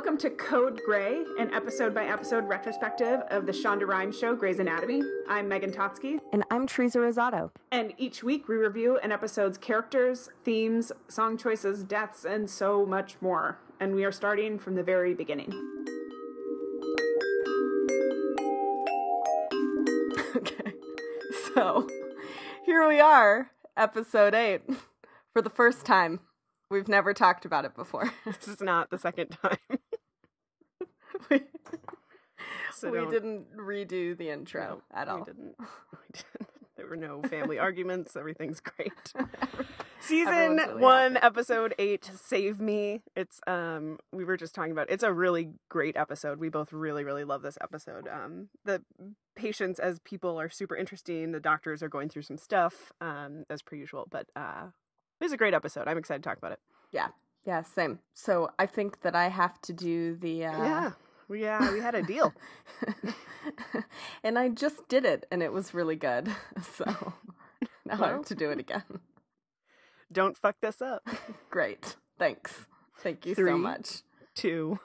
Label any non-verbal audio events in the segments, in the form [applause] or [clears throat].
Welcome to Code Gray, an episode by episode retrospective of the Shonda Rhimes show Grey's Anatomy. I'm Megan Totsky. And I'm Teresa Rosato. And each week we review an episode's characters, themes, song choices, deaths, and so much more. And we are starting from the very beginning. [laughs] okay. So here we are, episode eight, for the first time. We've never talked about it before. [laughs] This is not the second time. We [laughs] So we don't- didn't redo the intro No, at all. We didn't. [laughs] We didn't. There were no family [laughs] arguments. Everything's great. Season really one, happy. episode eight, Save Me. It's um we were just talking about it. it's a really great episode. We both really, really love this episode. Um the patients as people are super interesting. The doctors are going through some stuff, um, as per usual. But uh it was a great episode. I'm excited to talk about it. Yeah. Yeah, same. So I think that I have to do the. Uh... yeah. Yeah, we had a deal. [laughs] and I just did it, and it was really good. [laughs] So [laughs] now I have to do it again. Don't fuck this up. Great. Thanks. Thank you Three. so much. Two,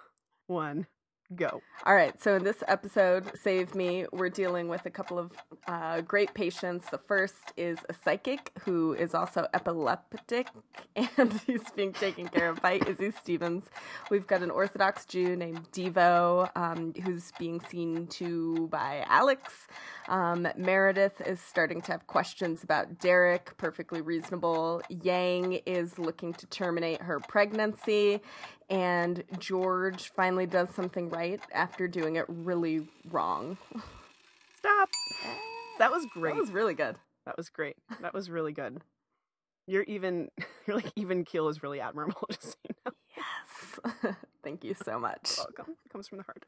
one, go. All right, so in this episode, Save Me, we're dealing with a couple of uh, great patients. The first is a psychic who is also epileptic, [laughs] and he's being taken care of by Izzie Stevens. We've got an Orthodox Jew named Devo um, who's being seen to by Alex. Um, Meredith is starting to have questions about Derek, perfectly reasonable. Yang is looking to terminate her pregnancy. And George finally does something right after doing it really wrong. Stop. That was great. That was really good. That was great. That was really good. You're even [laughs] you're like even keel is really admirable [laughs] just so you know. Yes. [laughs] Thank you so much. Welcome. It comes from the heart.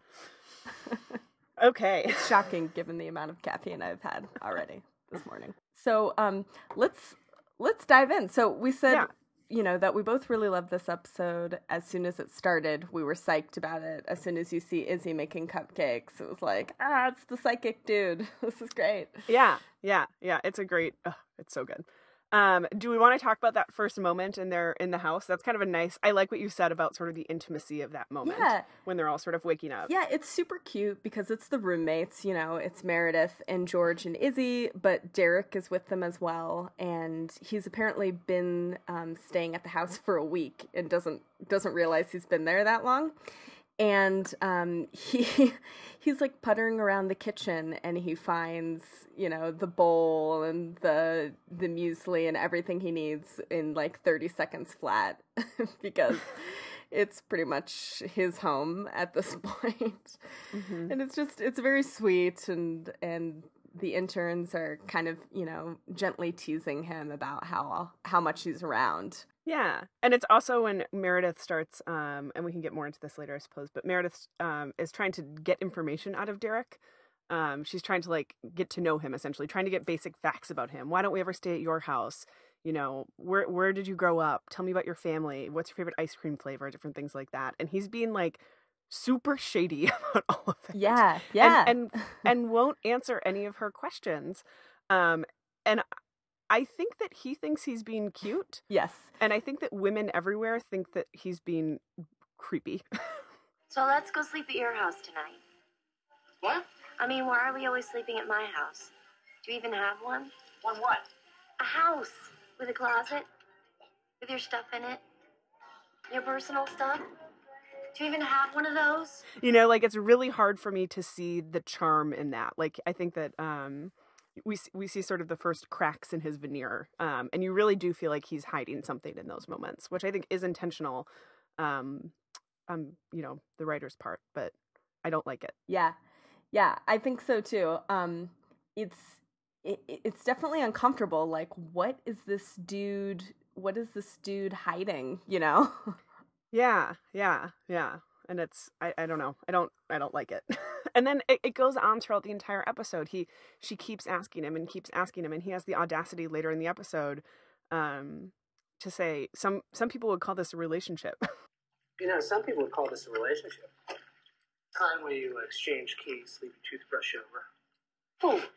Okay. It's shocking given the amount of caffeine I've had already this morning. So um let's let's dive in. So we said Yeah. You know that we both really loved this episode. As soon as it started, we were psyched about it. As soon as you see Izzie making cupcakes, it was like, ah, it's the psychic dude. [laughs] This is great. Yeah. Yeah. Yeah. It's a great it's so good. Um, do we want to talk about that first moment in their in the house? That's kind of a nice I like what you said about sort of the intimacy of that moment Yeah. when they're all sort of waking up. Yeah, it's super cute because it's the roommates, you know, it's Meredith and George and Izzie, but Derek is with them as well, and he's apparently been um, staying at the house [laughs] for a week and doesn't doesn't realize he's been there that long. And um, he [laughs] he's like puttering around the kitchen, and he finds you know the bowl and the the muesli and everything he needs in like thirty seconds flat [laughs] because [laughs] it's pretty much his home at this point Mhm. and it's just it's very sweet and and the interns are kind of you know gently teasing him about how how much he's around Yeah, and it's also when Meredith starts, um, and we can get more into this later, I suppose. But Meredith um, is trying to get information out of Derek. Um, she's trying to like get to know him, essentially, trying to get basic facts about him. Why don't we ever stay at your house? You know, where where did you grow up? Tell me about your family. What's your favorite ice cream flavor? Different things like that. And he's being like super shady [laughs] about all of it yeah yeah and and, and won't answer any of her questions. Um, and I think that he thinks he's being cute, yes and I think that women everywhere think that he's being creepy. [laughs] So let's go sleep at your house tonight. What? I mean, why are we always sleeping at my house? Do you even have one? One what? A house with a closet with your stuff in it, your personal stuff. Do you even have one of those? you know, like it's really hard for me to see the charm in that. Like I think that um, we we see sort of the first cracks in his veneer, um, and you really do feel like he's hiding something in those moments, which I think is intentional. Um, um, you know, the writer's part, but I don't like it. yeah yeah i think so too um it's it, it's definitely uncomfortable like what is this dude what is this dude hiding you know [laughs] Yeah, yeah, yeah. And it's I, I don't know. I don't I don't like it. [laughs] and then it, it goes on throughout the entire episode. He she keeps asking him and keeps asking him and he has the audacity later in the episode um to say some some people would call this a relationship. [laughs] You know, some people would call this a relationship. Time where you exchange keys, leave your toothbrush over. Who?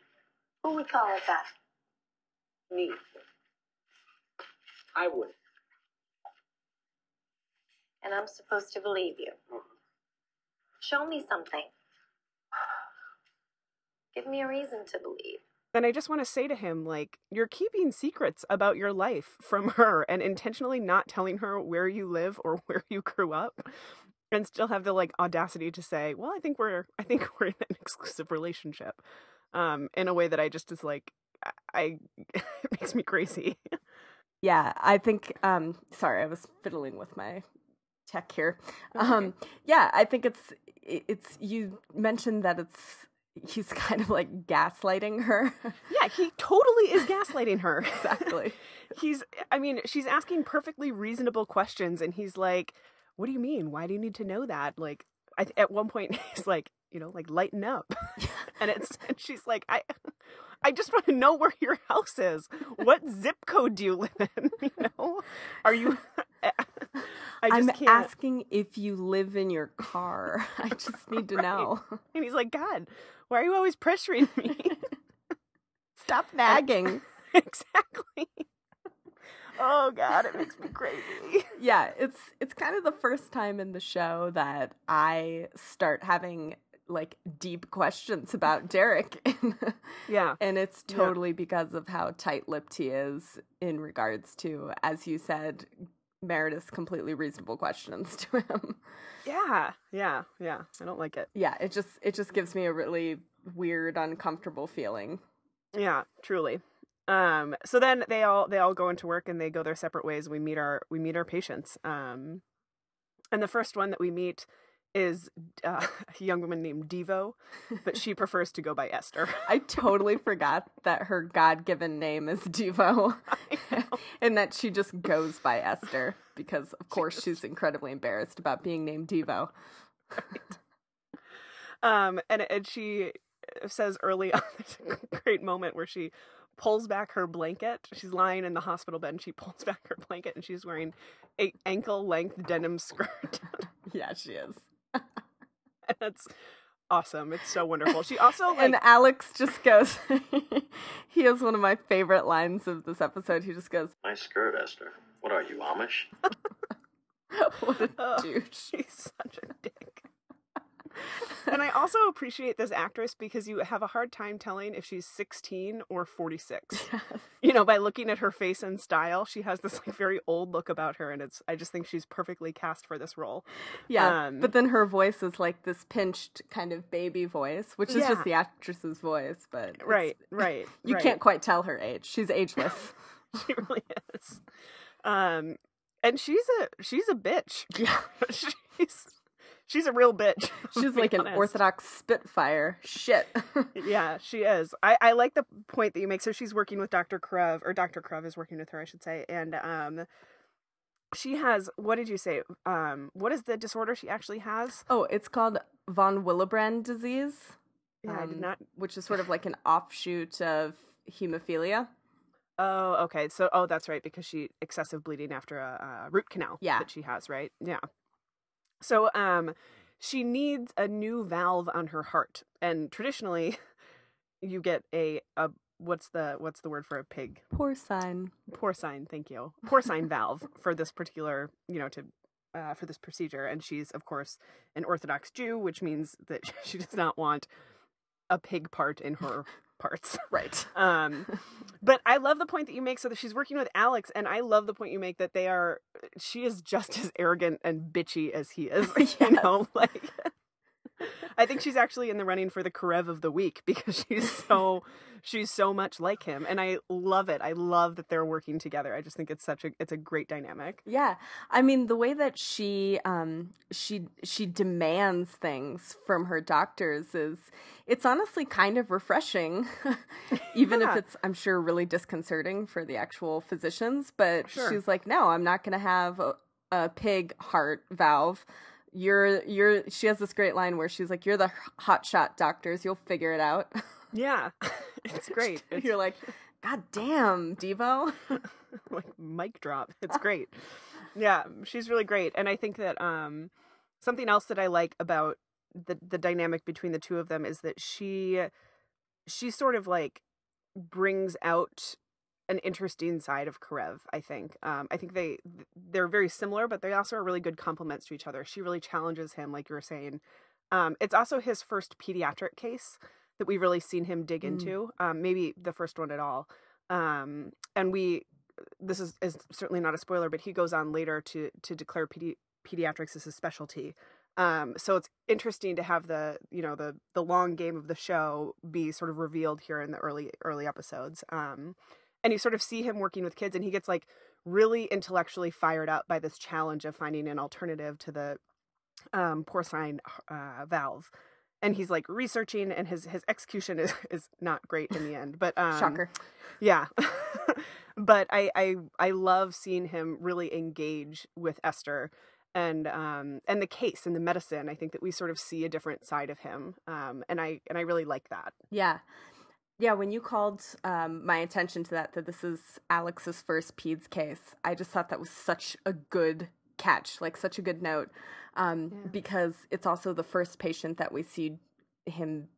Who would call it that? Me. I would. And I'm supposed to believe you. Show me something. Give me a reason to believe. And I just want to say to him, like, you're keeping secrets about your life from her and intentionally not telling her where you live or [laughs] where you grew up and still have the like audacity to say, Well, I think we're I think we're in an [laughs] exclusive relationship. Um, in a way that I just is like I, I [laughs] it makes me crazy. Yeah, I think um sorry, I was fiddling with my tech here. Um yeah, I think it's it's you mentioned that it's he's [laughs] kind of like gaslighting her. yeah, he totally is gaslighting her. [laughs] exactly. [laughs] he's I mean, she's asking perfectly reasonable questions and he's like, "What do you mean? Why do you need to know that?" Like I, at one point he's like, you know, like lighten up. and it's and she's like, "I I just want to know where your house is. What zip code do you live in? You know, are you? I am asking if you live in your car. [laughs] I just need to [laughs] right. know. And he's like, God, why are you always pressuring me? [laughs] Stop nagging. exactly. Oh God, it makes me crazy. Yeah, it's it's kind of the first time in the show that I start having like deep questions about Derek. yeah. And it's totally yeah. because of how tight lipped he is in regards to, as you said, Meredith's completely reasonable questions [laughs] to him. Yeah. Yeah. Yeah. I don't like it. Yeah. It just it just gives me a really weird, uncomfortable feeling. Yeah, truly. Um so then they all they all go into work and they go their separate ways. We meet our we meet our patients. Um and the first one that we meet is uh, [laughs] a young woman named Devo, but she prefers to go by Esther. [laughs] I totally forgot that her God given name is Devo [laughs] and that she just goes by Esther because, of course, she she's incredibly embarrassed about being named Devo. Right. Um, and, and she says early on, there's a great moment where she pulls back her blanket. She's lying in the hospital bed and she pulls back her blanket and she's wearing a ankle length denim skirt. yeah, she is. [laughs] That's awesome. It's so wonderful. She also [laughs] like... and Alex just goes. [laughs] he has one of my favorite lines of this episode. He just goes, "My skirt, Esther. What are you Amish?" what a oh, douche. She's such a dick and I [laughs] also appreciate this actress because you have a hard time telling if she's 16 or 46. Yes. You know, by looking at her face and style, she has this like very old look about her and it's I just think she's perfectly cast for this role. Yeah. Um, but then her voice is like this pinched kind of baby voice, which is yeah. just the actress's voice, but Right, right. [laughs] You right. can't quite tell her age. She's ageless. [laughs] she really is. Um and she's a she's a bitch. Yeah. she's She's a real bitch. [laughs] She's like honest. an orthodox spitfire. Shit. [laughs] yeah, she is. I, I like the point that you make. So she's working with Dr. Karev, or Dr. Karev is working with her, I should say. And um, she has, what did you say? Um, what is the disorder she actually has? Oh, it's called von Willebrand disease. Yeah, um, I did um, not. Which is sort of like an offshoot of hemophilia. Oh, okay. So, oh, that's right, because she excessive bleeding after a, a root canal. Yeah, that she has, right? Yeah. So um she needs a new valve on her heart. And traditionally [laughs] you get a a what's the what's the word for a pig? Porcine. Porcine, thank you. Porcine valve for this particular, you know, to uh, for this procedure and she's of course an orthodox Jew, which means that [laughs] she does not want a pig part in her parts. [laughs] Right. Um, but I love the point that you make. So that she's working with Alex, and I love the point you make that they are. She is just [laughs] as arrogant and bitchy as he is. yes. [laughs] You know, like. I think she's actually in the running for the Karev of the week [laughs] because she's so she's so much like him and I love it. I love that they're working together. I just think it's such a it's a great dynamic. Yeah. I mean the way that she um she she demands things from her doctors is it's honestly kind of refreshing [laughs] even yeah. if it's I'm sure really disconcerting for the actual physicians, but sure. she's like no, I'm not going to have a, a pig heart valve you're you're she has this great line where she's like you're the hot shot doctors. You'll figure it out. [laughs] Yeah. [laughs] It's great. [laughs] It's... you're like god damn devo. Like mic drop. It's great. Yeah she's really great. And i think that um something else that i like about the the dynamic between the two of them is that she she sort of like brings out an interesting side of Karev. I think. Um, I think they they're very similar, but they also are really good complements to each other. She really challenges him, like you were saying, Um, it's also his first pediatric case that we've really seen him dig Mm. into. Um, maybe the first one at all. Um, and we, this is, is certainly not a spoiler, but he goes on later to to declare pedi- pediatrics as his specialty. Um, so it's interesting to have the you know the the long game of the show be sort of revealed here in the early early episodes. Um, and you sort of see him working with kids, and he gets like really intellectually fired up by this challenge of finding an alternative to the um, porcine uh, valve. And he's like researching, and his his execution is [laughs] is not great in the end. But um, Shocker. yeah. [laughs] but I, I I love seeing him really engage with Esther and um and the case and the medicine. I think that we sort of see a different side of him. Um and I and I really like that. Yeah. Yeah, when you called um, my attention to that, that this is Alex's first PEDS case, I just thought that was such a good catch, like such a good note, um, Yeah. because it's also the first patient that we see him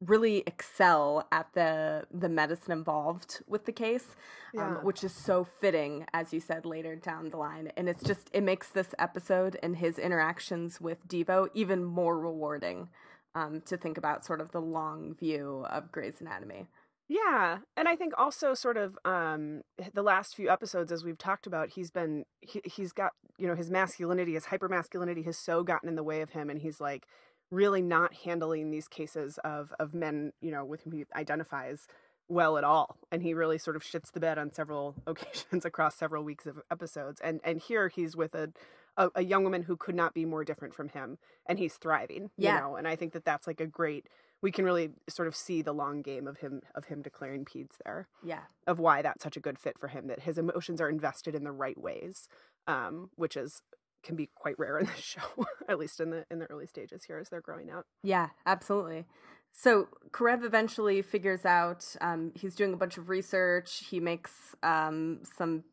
really excel at the the medicine involved with the case, um, which is so fitting, as you said later down the line, and it's just it makes this episode and his interactions with Devo even more rewarding um, to think about sort of the long view of Grey's Anatomy. Yeah, and I think also sort of um the last few episodes as we've talked about, he's been he, he's got, you know, his masculinity, his hypermasculinity has so gotten in the way of him and he's like really not handling these cases of of men, you know, with whom he identifies well at all. And he really sort of shits the bed on several [laughs] occasions across several weeks of episodes. And and here he's with a a, a young woman who could not be more different from him and he's thriving, Yeah. you know. And I think that that's like a great we can really sort of see the long game of him of him declaring peds there Yeah. of why that's such a good fit for him that his emotions are invested in the right ways um, which is can be quite rare in the [laughs] show at least in the in the early stages here as they're growing up Yeah, absolutely. So Karev eventually figures out um, he's doing a bunch of research. He makes um, some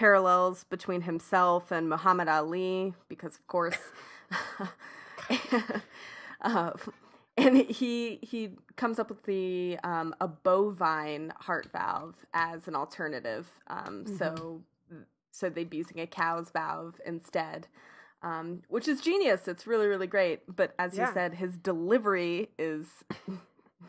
parallels between himself and Muhammad Ali because, of course, [laughs] uh, and he he comes up with the um, a bovine heart valve as an alternative. Um, So so they'd be using a cow's valve instead. Um, which is genius. It's really, really great. But as Yeah. you said, his delivery is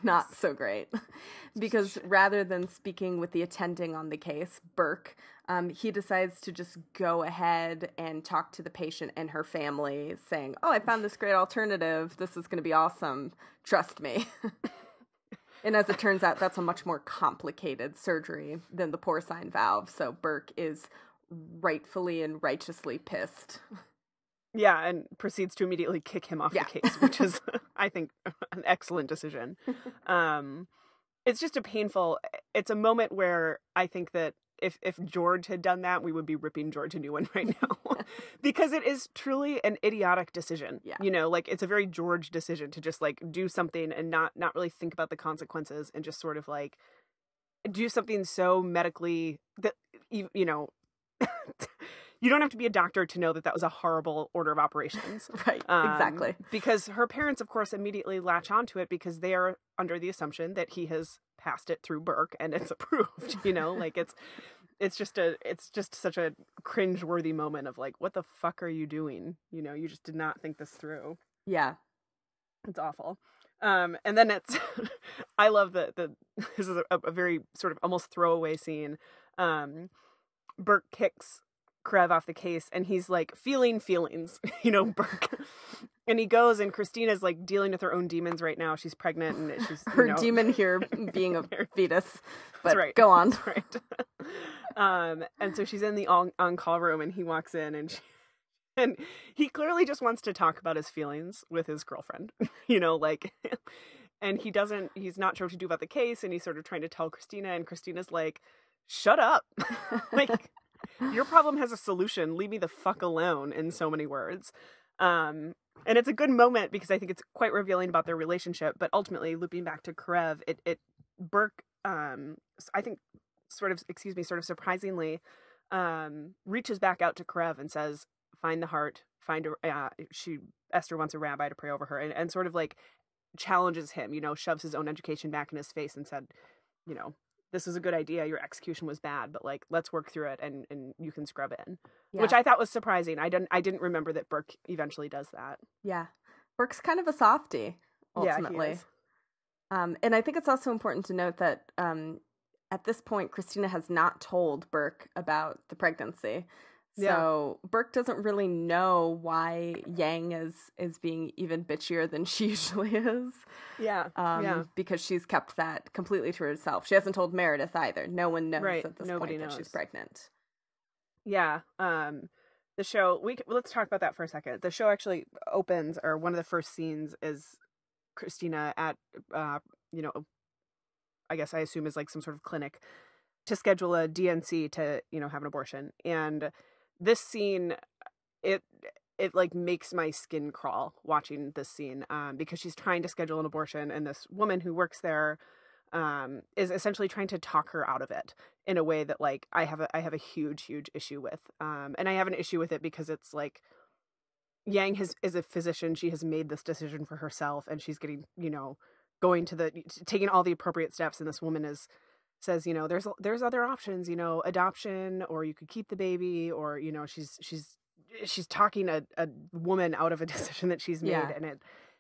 not so great [laughs] because rather than speaking with the attending on the case, Burke, um, he decides to just go ahead and talk to the patient and her family, saying, "Oh, I found this great alternative. This is going to be awesome. Trust me." [laughs] and as it turns out, that's a much more complicated surgery than the porcine valve. So Burke is rightfully and righteously pissed. [laughs] yeah and proceeds to immediately kick him off Yeah. the case which is [laughs] [laughs] i think [laughs] an excellent decision um it's just a painful it's a moment where i think that if if george had done that we would be ripping george a new one right now because it is truly an idiotic decision Yeah. you know like it's a very george decision to just like do something and not not really think about the consequences and just sort of like do something so medically that you, you know you don't have to be a doctor to know that that was a horrible order of operations. [laughs] Right, um, exactly. because her parents of course immediately latch onto it because they are under the assumption that he has passed it through burke and it's [laughs] approved you know? Like it's it's just a it's just such a cringe-worthy moment of like what the fuck are you doing? You know you just did not think this through. Yeah. it's awful. Um and then it's [laughs] i love the the this is a, a very sort of almost throwaway scene. Um burke kicks Karev off the case and he's like feeling feelings, [laughs] you know, Burke. and he goes and Cristina's like dealing with her own demons right now. She's pregnant and she's Her know- demon here [laughs] being a [laughs] fetus. But That's right. go on. That's right. um, and so she's in the on on call room, and he walks in, and she, and he clearly just wants to talk about his feelings with his girlfriend. you know, like, and he doesn't. He's not sure what to do about the case, and he's sort of trying to tell Cristina, and Cristina's like, "Shut up!" like, your problem has a solution. Leave me the fuck alone. In so many words. Um, and it's a good moment because I think it's quite revealing about their relationship. But ultimately, looping back to Karev, it it Burke, um, I think, sort of, excuse me, sort of surprisingly, um, reaches back out to Karev and says, "Find the heart. Find a." Uh, she Esther wants a rabbi to pray over her, and, and sort of like challenges him. You know, shoves his own education back in his face and said, "You know, this is a good idea. Your execution was bad, but like, let's work through it, and and you can scrub in." Which I thought was surprising. I didn't I didn't remember that Burke eventually does that. Yeah. Burke's kind of a softie, Yeah, he ultimately. is. Um, and I think it's also important to note that um, at this point, Cristina has not told Burke about the pregnancy. Yeah. So Burke doesn't really know why Yang is is being even bitchier than [laughs] she usually is. Yeah. Um, yeah. because she's kept that completely to herself. She hasn't told Meredith either. No one knows Right, at this nobody point that she's pregnant. Yeah. Um the show we let's talk about that for a second. The show actually opens or one of the first scenes is Cristina at uh you know I guess I assume is like some sort of clinic to schedule a DNC to, you know, have an abortion. And this scene it it like makes my skin crawl watching this scene um because she's trying to schedule an abortion and this woman who works there um is essentially trying to talk her out of it in a way that like I have a I have a huge huge issue with. Um and I have an issue with it because it's like Yang has is a physician, she has made this decision for herself and she's getting, you know, going to the taking all the appropriate steps and this woman is says, you know, there's there's other options, you know, adoption or you could keep the baby or you know, she's she's she's talking a, a woman out of a [laughs] decision that she's made Yeah. and it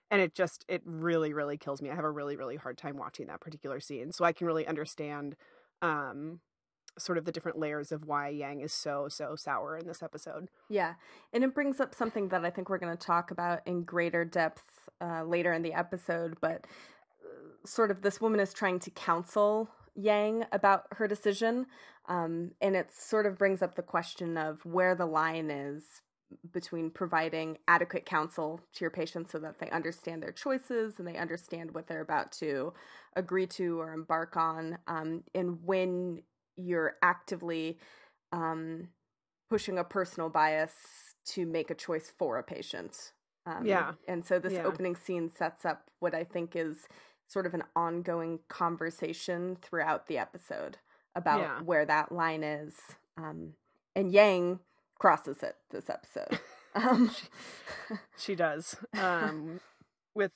and it just it really really kills me. I have a really really hard time watching that particular scene. So I can really understand um sort of the different layers of why Yang is so so sour in this episode. Yeah, and it brings up something that I think we're going to talk about in greater depth uh, later in the episode. But uh, sort of, this woman is trying to counsel Yang about her decision, um, and it sort of brings up the question of where the line is between providing adequate counsel to your patients so that they understand their choices and they understand what they're about to agree to or embark on, um, and when you're actively um, pushing a personal bias to make a choice for a patient. Um, Yeah. And so this Yeah. opening scene sets up what I think is sort of an ongoing conversation throughout the episode about Yeah. where that line is. Um, and Yang crosses it this episode. [laughs] Um, [laughs] She does. Um with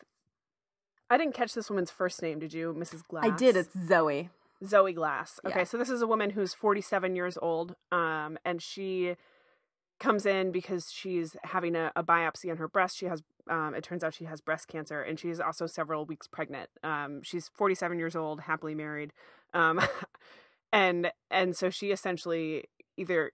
I didn't catch this woman's first name, did you, Mrs. Glass? I did. It's Zoe. Zoe Glass. Okay, Yeah. so this is a woman who's 47 years old, um, and she comes in because she's having a, a biopsy on her breast. She has, um, it turns out she has breast cancer, and she's also several weeks pregnant. Um, she's 47 years old, happily married, um, [laughs] and and so she essentially either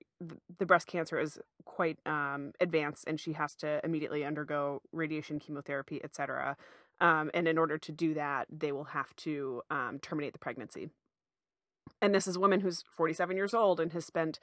the breast cancer is quite um, advanced, and she has to immediately undergo radiation, chemotherapy, etc. Um, and in order to do that, they will have to um, terminate the pregnancy and this is a woman who's 47 years old and has spent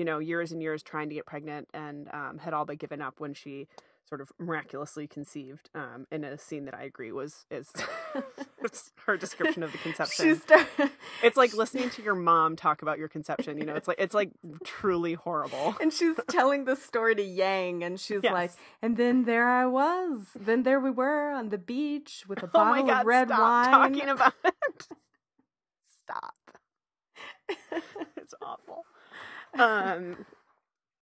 you know years and years trying to get pregnant and um, had all but given up when she sort of miraculously conceived um, in a scene that i agree was is [laughs] her description of the [laughs] conception start- [laughs] it's like listening to your mom talk about your conception you know it's like it's like truly horrible and she's telling the story to Yang, and she's Yes. like, and then there I was. Then there we were on the beach with a oh my bottle god of red wine. talking about it stop it's awful. Um,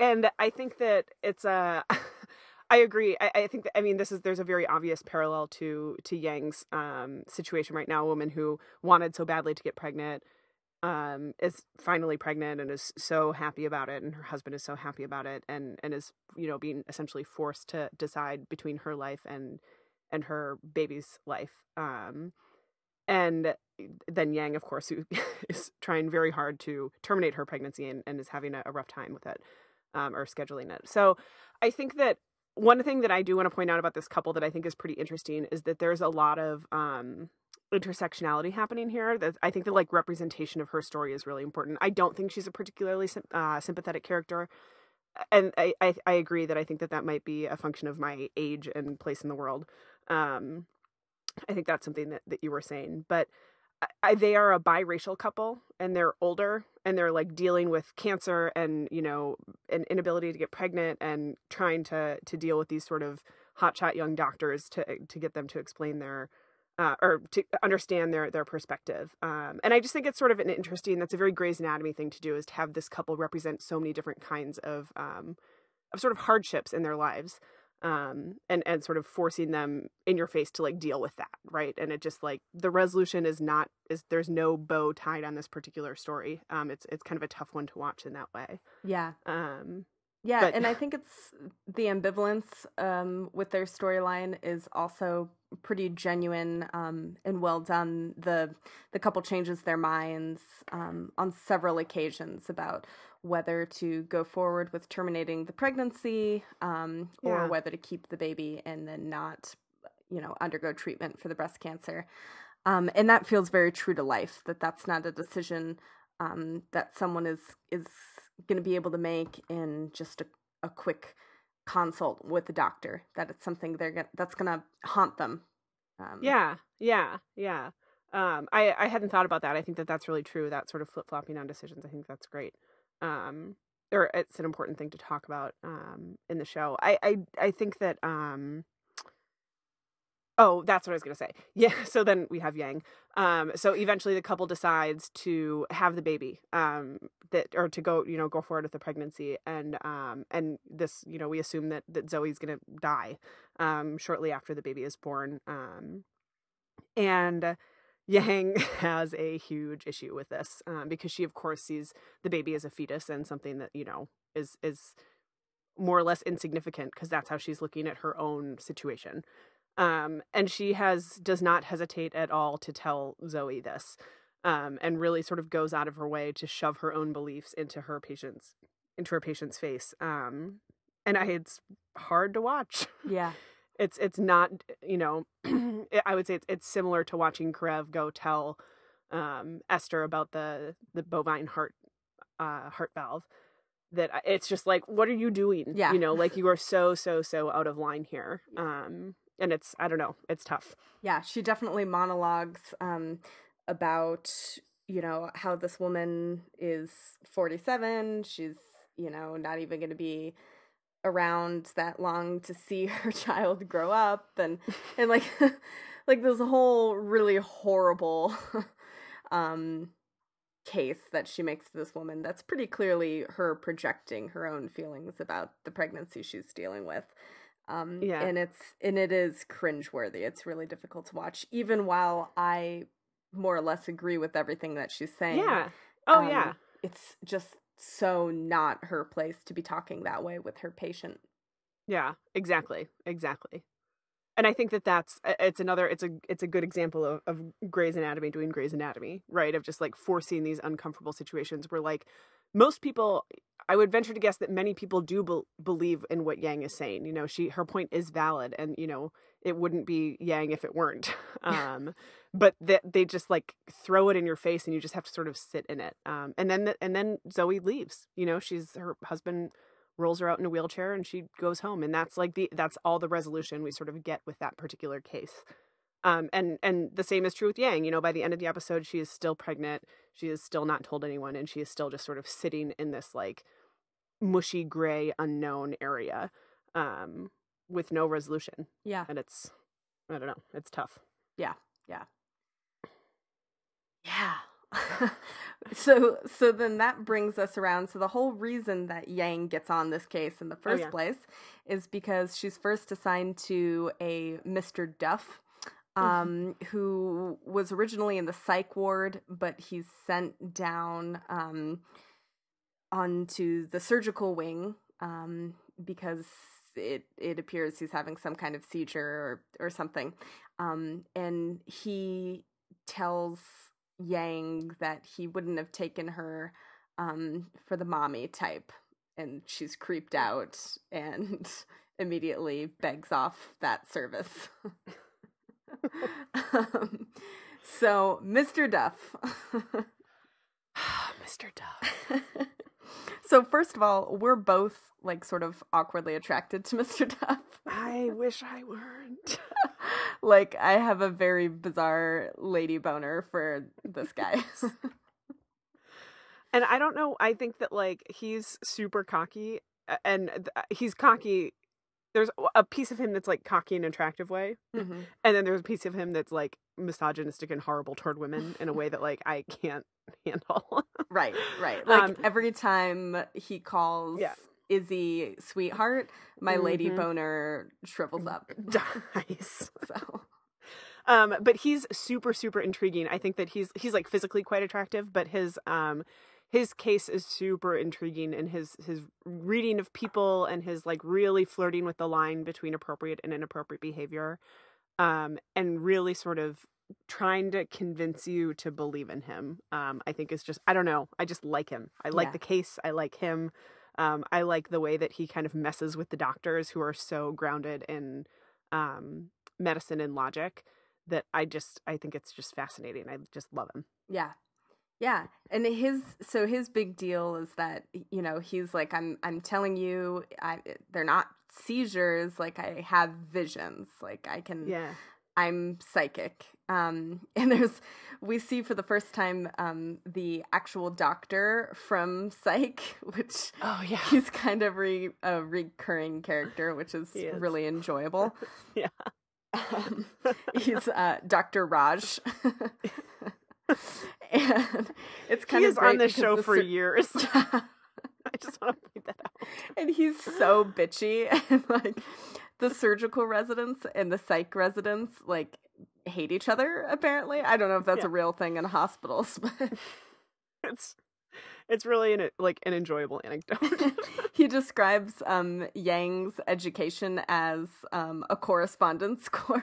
and I think that it's a. [laughs] I agree. I, I think that I mean this is there's a very obvious parallel to to Yang's um, situation right now. A woman who wanted so badly to get pregnant um, is finally pregnant and is so happy about it, and her husband is so happy about it, and and is you know being essentially forced to decide between her life and and her baby's life. Um, and then Yang, of course, who [laughs] is trying very hard to terminate her pregnancy and, and is having a, a rough time with it um, or scheduling it. So I think that one thing that I do want to point out about this couple that I think is pretty interesting is that there's a lot of um, intersectionality happening here. That I think the like representation of her story is really important. I don't think she's a particularly uh, sympathetic character. And I, I, I agree that I think that that might be a function of my age and place in the world. Um, I think that's something that, that you were saying. But I, they are a biracial couple and they're older and they're like dealing with cancer and, you know, an inability to get pregnant and trying to, to deal with these sort of hotshot young doctors to, to get them to explain their, uh, or to understand their, their perspective. Um, and I just think it's sort of an interesting, that's a very Grey's Anatomy thing to do is to have this couple represent so many different kinds of, um, of sort of hardships in their lives um and and sort of forcing them in your face to like deal with that right? And it just like the resolution is not is there's no bow tied on this particular story. Um it's it's kind of a tough one to watch in that way. Yeah. um Yeah, But- and I [laughs] think it's the ambivalence um, with their storyline is also pretty genuine um, and well done. The the couple changes their minds um, on several occasions about whether to go forward with terminating the pregnancy um, Yeah. or whether to keep the baby and then not, you know, undergo treatment for the breast cancer. Um, and that feels very true to life. That that's not a decision um, that someone is is going to be able to make in just a, a quick consult with the doctor. That it's something they're gonna, that's going to haunt them. Um, Yeah, yeah, yeah. Um, I I hadn't thought about that. I think that that's really true. That sort of flip flopping on decisions. I think that's great. Um, or it's an important thing to talk about um in the show. I I I think that um. Oh, that's what I was gonna say. [laughs] Yeah. So then we have Yang. Um. So eventually the couple decides to have the baby. Um. That or to go, you know, go forward with the pregnancy, and um, and this, you know, we assume that that Zoe's gonna die, um, shortly after the baby is born. Um, and Yang [laughs] has a huge issue with this um, because she, of course, sees the baby as a fetus and something that you know is is more or less insignificant because that's how she's looking at her own situation. Um, and she has does not hesitate at all to tell Zoe this, um, and really sort of goes out of her way to shove her own beliefs into her patient's into her patient's face. Um, and I, it's hard to watch Yeah. [laughs] it's it's not you know [clears throat] i would say it's, it's similar to watching karev go tell um esther about the the bovine heart uh heart valve that it's just like what are you doing Yeah. you know like you are [laughs] so so so out of line here um and it's i don't know it's tough Yeah, she definitely monologues um, about you know how this woman is 47. She's you know not even going to be around that long to see [laughs] her child grow up and and like [laughs] like this whole really horrible [laughs] um case that she makes to this woman that's pretty clearly her projecting her own feelings about the pregnancy she's dealing with um Yeah. and it's and it is cringeworthy it's really difficult to watch even while i more or less agree with everything that she's saying yeah oh um, yeah it's just so not her place to be talking that way with her patient Yeah, exactly, exactly. And I think that that's it's another it's a it's a good example of of Grey's Anatomy doing Grey's Anatomy, right? Of just like forcing these uncomfortable situations where like most people I would venture to guess that many people do be- believe in what Yang is saying. You know, she her point is valid and you know, it wouldn't be Yang if it weren't. [laughs] Um but that they just like throw it in your face and you just have to sort of sit in it. Um and then the, and then Zoe leaves. You know, she's her husband rolls her out in a wheelchair and she goes home and that's like the that's all the resolution we sort of get with that particular case um and and the same is true with yang you know by the end of the episode she is still pregnant she is still not told anyone and she is still just sort of sitting in this like mushy gray unknown area um with no resolution yeah and it's i don't know it's tough Yeah, yeah. Yeah. [laughs] so so then that brings us around so the whole reason that Yang gets on this case in the first yeah. place is because she's first assigned to a Mr. Duff um who was originally in the psych ward but he's sent down um onto the surgical wing um because it it appears he's having some kind of seizure or or something. Um, and he tells Yang that he wouldn't have taken her um, for the mommy type, and she's creeped out and [laughs] immediately begs off that service. [laughs] [laughs] um, so, Mr. Duff. [sighs] mr duff [laughs] so, first of all, we're both like sort of awkwardly attracted to [laughs] Mr. Duff. i wish i weren't like I have a very bizarre lady boner for this guy. And I don't know. I think that like he's super cocky, and he's cocky. There's a piece of him that's like cocky in an attractive way, Mhm. [laughs] and then there's a piece of him that's like misogynistic and horrible toward women in a way that like I can't [laughs] handle. Right, right. Like Um, every time he calls Yeah. Izzie sweetheart, my lady Mhm. boner shrivels up. [laughs] Dies. So Um, but he's super super intriguing. I think that he's he's like physically quite attractive, but his um his case is super intriguing and his his reading of people and his like really flirting with the line between appropriate and inappropriate behavior um and really sort of trying to convince you to believe in him um i think is just i don't know i just like him i like Yeah. the case i like him um i like the way that he kind of messes with the doctors who are so grounded in um medicine and logic that i just i think it's just fascinating i just love him Yeah. Yeah. And his so his big deal is that you know, he's like I'm I'm telling you I they're not seizures, like I have visions. Like I can yeah I'm psychic. Um [laughs] and there's we see for the first time um the actual doctor from Psych, [laughs] which oh yeah he's kind of re, a recurring character, which is, is. really enjoyable. [laughs] Yeah. Um, he's uh, Dr. Raj. [laughs] and it's kind he of on this show the for years. [laughs] I just want to point that out. And he's so bitchy [laughs] and like the surgical residents and the psych residents like hate each other apparently. I don't know if that's Yeah. a real thing in hospitals but it's it's really an like an enjoyable anecdote [laughs] he describes um, Yang's education as um, a correspondence [laughs] course.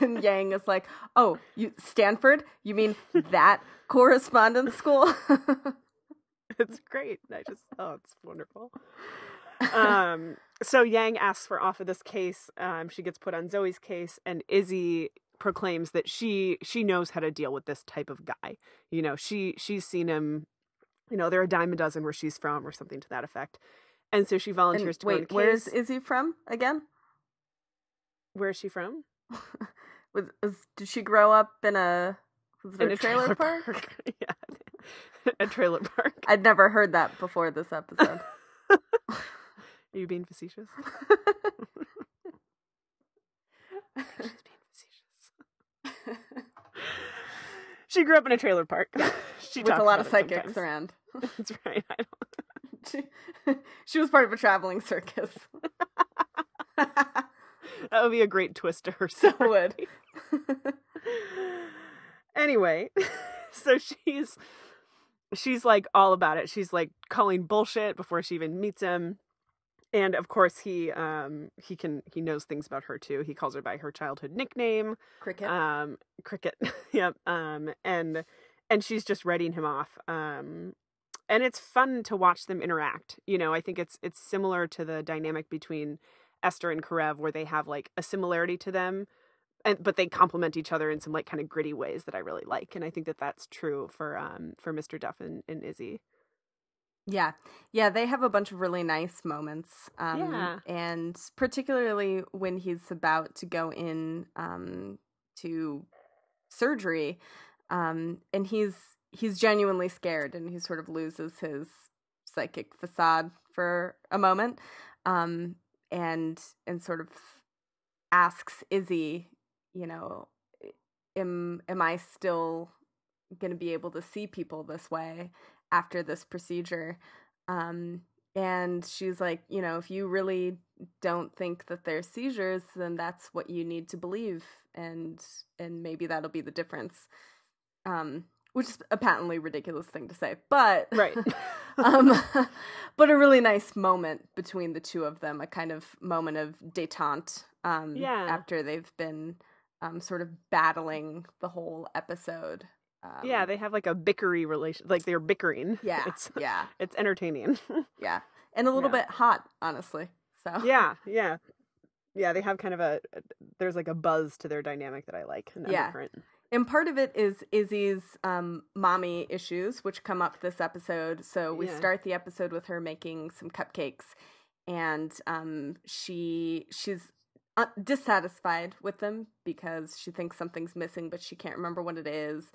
and Yang is like, "Oh, you Stanford? You mean that correspondence school?" [laughs] it's great i just oh it's wonderful um so yang asks for off of this case um she gets put on zoe's case and izzie proclaims that she she knows how to deal with this type of guy you know she she's seen him you know they're a dime a dozen where she's from or something to that effect and so she volunteers And to go wait, a where's case. Izzie from again? where is she from [laughs] Was, was did she grow up in a was it in a, trailer, park? [laughs] yeah [laughs] a trailer park I'd never heard that before this episode. are you being facetious She's being facetious. She grew up in a trailer park. [laughs] [laughs] She With a lot of psychics sometimes. around. [laughs] That's right. I don't... She, she was part of a traveling circus. That would be a great twist to her So would. anyway, so she's she's like all about it. She's like calling bullshit before she even meets him. And of course he um he can he knows things about her too. He calls her by her childhood nickname. Cricket. um cricket [laughs] yep um and and she's just writing him off um and it's fun to watch them interact you know i think it's it's similar to the dynamic between esther and karev where they have like a similarity to them and but they complement each other in some like kind of gritty ways that i really like and i think that that's true for um for mr duff and, and izzie Yeah. Yeah, they have a bunch of really nice moments. Um, Yeah. And particularly when he's about to go in um, to surgery, um, and he's he's genuinely scared, and he sort of loses his psychic facade for a moment, um, and and sort of asks Izzie, you know, am am I still going to be able to see people this way after this procedure? Um, and she's like, you know, if you really don't think that they're seizures, then that's what you need to believe, and and maybe that'll be the difference. Um, which is a patently ridiculous thing to say, but Right. [laughs] um, but a really nice moment between the two of them, a kind of moment of détente. Um, Yeah. After they've been um, sort of battling the whole episode. Um, yeah they have like a bickery relation like they're bickering [laughs] yeah, it's yeah, it's entertaining [laughs] yeah, and a little Yeah. bit hot, honestly. So yeah [laughs] yeah yeah they have kind of a there's like a buzz to their dynamic that i like an Yeah. And part of it is Izzie's um, mommy issues, which come up this episode. So we Yeah. start the episode with her making some cupcakes, and um, she she's uh, dissatisfied with them because she thinks something's missing, but she can't remember what it is.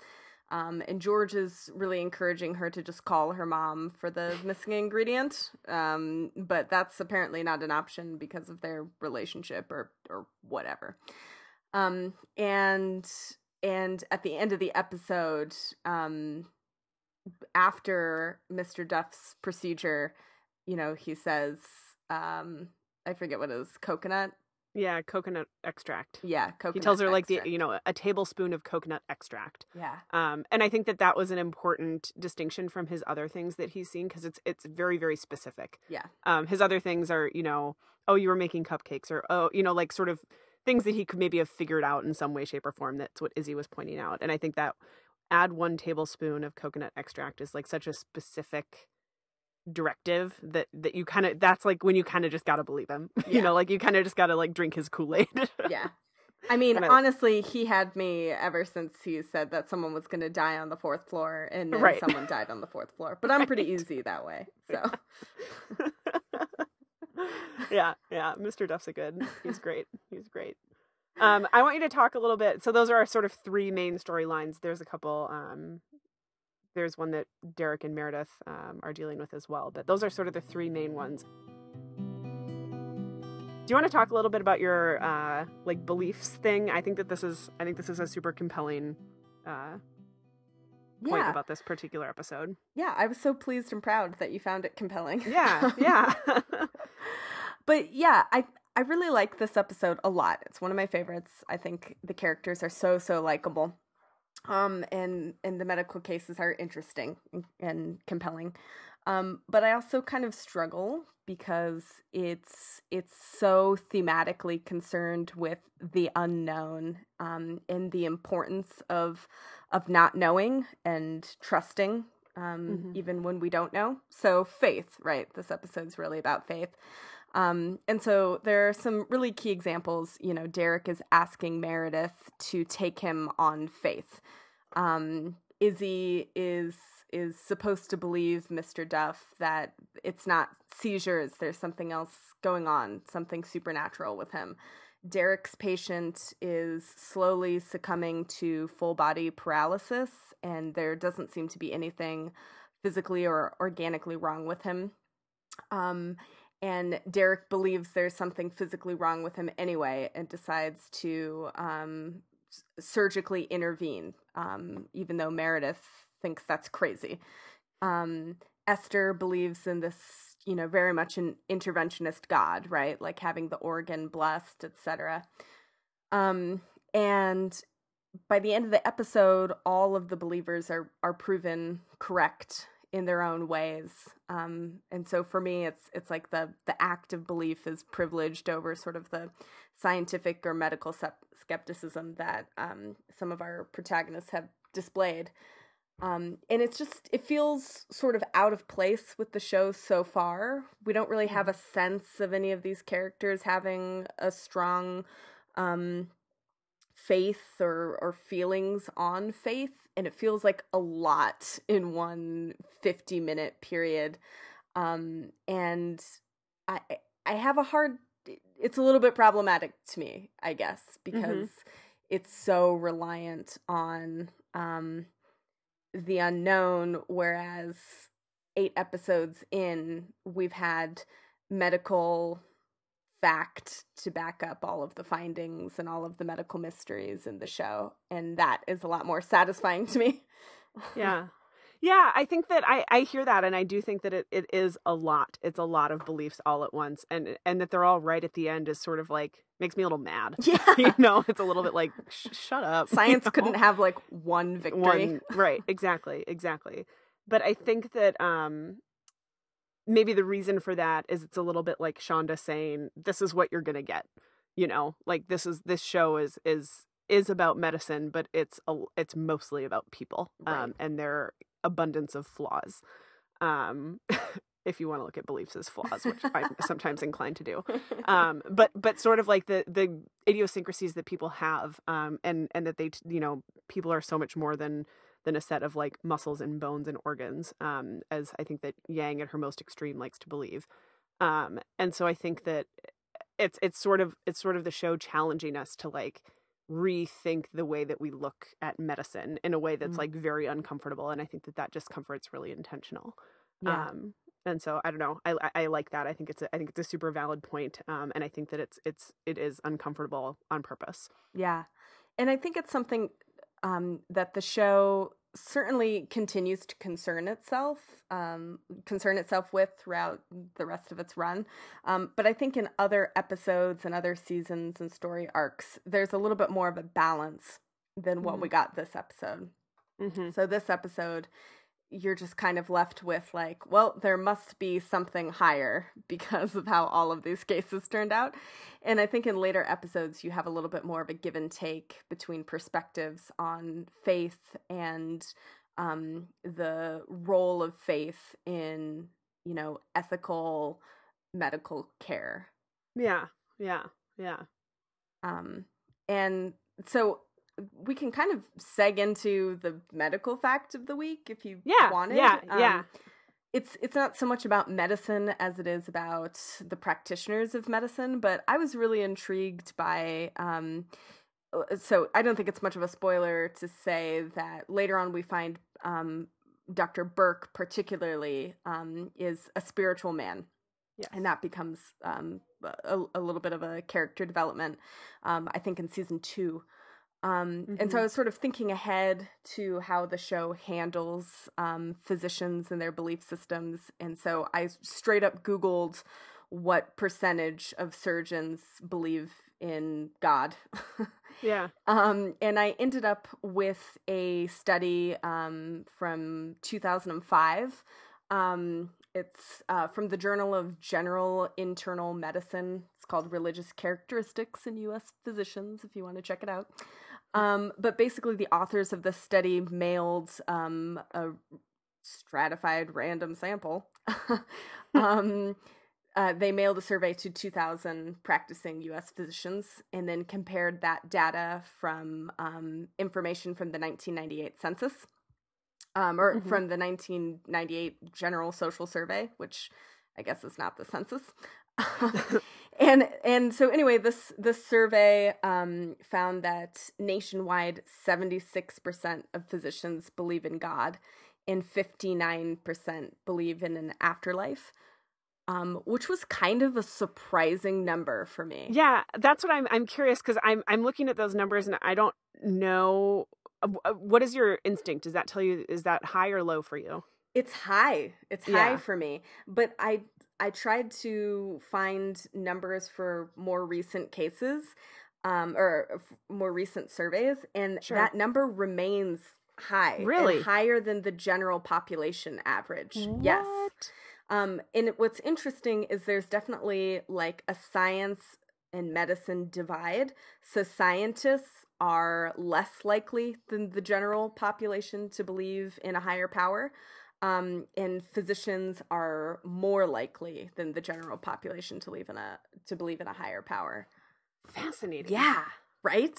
Um, and George is really encouraging her to just call her mom for the missing ingredient, um, but that's apparently not an option because of their relationship or or whatever. Um, and and at the end of the episode um after mr duff's procedure you know he says um i forget what it is coconut Yeah, coconut extract. Yeah, coconut. he tells her like the you know a tablespoon of coconut extract. Yeah. Um, and I think that that was an important distinction from his other things that he's seen because it's it's very very specific. Yeah. Um, his other things are you know oh you were making cupcakes or oh you know like sort of things that he could maybe have figured out in some way shape or form. That's what Izzie was pointing out, and I think that add one tablespoon of coconut extract is like such a specific directive that that you kind of that's like when you kind of just got to believe him [laughs] you know like you kind of just got to like drink his kool-aid [laughs] Yeah. I mean, I- honestly, he had me ever since he said that someone was going to die on the fourth floor, and then Right. someone died on the fourth floor. But I'm pretty easy that way. [laughs] So yeah, yeah. Mr. Duff's a good. He's great. He's great. Um, I want you to talk a little bit. So those are our sort of three main storylines. There's a couple. Um, there's one that Derek and Meredith um, are dealing with as well, but those are sort of the three main ones. Do you want to talk a little bit about your uh, like beliefs thing? I think that this is. I think this is a super compelling uh, point yeah, about this particular episode. yeah, I was so pleased and proud that you found it compelling. Yeah, [laughs] yeah. but yeah, I I really like this episode a lot. It's one of my favorites. I think the characters are so so likable. Um and and the medical cases are interesting and- compelling. Um but I also kind of struggle because it's it's so thematically concerned with the unknown um and the importance of of not knowing and trusting um Mhm. even when we don't know. So faith, right? This episode's really about faith. Um, and so there are some really key examples. You know, Derek is asking Meredith to take him on faith. Um, Izzie is is supposed to believe Mr. Duff that it's not seizures. There's something else going on, something supernatural with him. Derek's patient is slowly succumbing to full body paralysis, and there doesn't seem to be anything physically or organically wrong with him. Um, and Derek believes there's something physically wrong with him anyway and decides to um, surgically intervene, um, even though Meredith thinks that's crazy. Um, Esther believes in this, you know, very much an interventionist God, right? Like having the organ blessed, etc. Um, and by the end of the episode, all of the believers are are proven correct in their own ways. Um, and so for me, it's it's like the the act of belief is privileged over sort of the scientific or medical sep- skepticism that um, some of our protagonists have displayed. Um, and it's just it feels sort of out of place with the show so far. We don't really have a sense of any of these characters having a strong um, faith or or feelings on faith and it feels like a lot in one 50 minute period um and i i have a hard it's a little bit problematic to me i guess because it's so reliant on um the unknown whereas eight episodes in we've had medical fact to back up all of the findings and all of the medical mysteries in the show and that is a lot more satisfying to me. [laughs] Yeah. Yeah i think that i i hear that and i do think that it, it is a lot. It's a lot of beliefs all at once and and that they're all right at the end is sort of like makes me a little mad. Yeah. [laughs] You know it's a little bit like sh- shut up [laughs] you science know? couldn't have like one victory. One right exactly exactly. But i think that um maybe the reason for that is it's a little bit like shonda saying this is what you're gonna get you know like this is this show is is is about medicine but it's a, it's mostly about people Right. um and their abundance of flaws um [laughs] if you want to look at beliefs as flaws which i'm sometimes inclined to do [laughs] um but but sort of like the the idiosyncrasies that people have um and and that they you know people are so much more than than a set of like muscles and bones and organs um as i think that yang at her most extreme likes to believe um and so i think that it's it's sort of it's sort of the show challenging us to like rethink the way that we look at medicine in a way that's Mm. like very uncomfortable and i think that that discomfort's really intentional yeah um and so i don't know I, I i like that i think it's a, i think it's a super valid point um and i think that it's it's it is uncomfortable on purpose Yeah. And I think it's something um, that the show certainly continues to concern itself, um, concern itself with throughout the rest of its run. Um, but I think in other episodes and other seasons and story arcs, there's a little bit more of a balance than what Mhm. we got this episode. hmm So this episode, you're just kind of left with like, well, there must be something higher [laughs] because of how all of these cases turned out. And I think in later episodes, you have a little bit more of a give and take between perspectives on faith and um, the role of faith in, you know, ethical medical care. Yeah, yeah, yeah. Um, and so we can kind of seg into the medical fact of the week if you Yeah, wanted. yeah, yeah. Um, it's it's not so much about medicine as it is about the practitioners of medicine, but I was really intrigued by um uh, so I don't think it's much of a spoiler to say that later on we find um Dr. Burke particularly um is a spiritual man Yes. and that becomes um, a, a little bit of a character development um, i think in season two um, and so i was sort of thinking ahead to how the show handles um, physicians and their belief systems and so i straight up googled what percentage of surgeons believe in god [laughs] yeah. um, and I ended up with a study um, from 2005. Um, it's uh, from the Journal of General Internal Medicine. It's called Religious Characteristics in U.S. Physicians, if you want to check it out. Um, but basically, the authors of the study mailed um, a stratified random sample. [laughs] um, uh, they mailed a survey to 2,000 practicing U.S. physicians and then compared that data from um, information from the 1998 census um, or Mhm. from the 1998 General Social Survey, which I guess is not the census. [laughs] and and so anyway, this this survey um, found that nationwide, 76% of physicians believe in God, and 59% believe in an afterlife um, which was kind of a surprising number for me. Yeah, that's what I'm. I'm curious because I'm. I'm looking at those numbers and I don't know. uh, uh, What is your instinct? Does that tell you is that high or low for you? It's high. It's high Yeah. for me. But I I tried to find numbers for more recent cases, um, or f- more recent surveys, and Sure. that number remains high. and Really? higher than the general population average. Yes. Um, and what's interesting is there's definitely like a science and medicine divide. So scientists are less likely than the general population to believe in a higher power. Um, and physicians are more likely than the general population to believe in a to believe in a higher power. Fascinating. Yeah, right.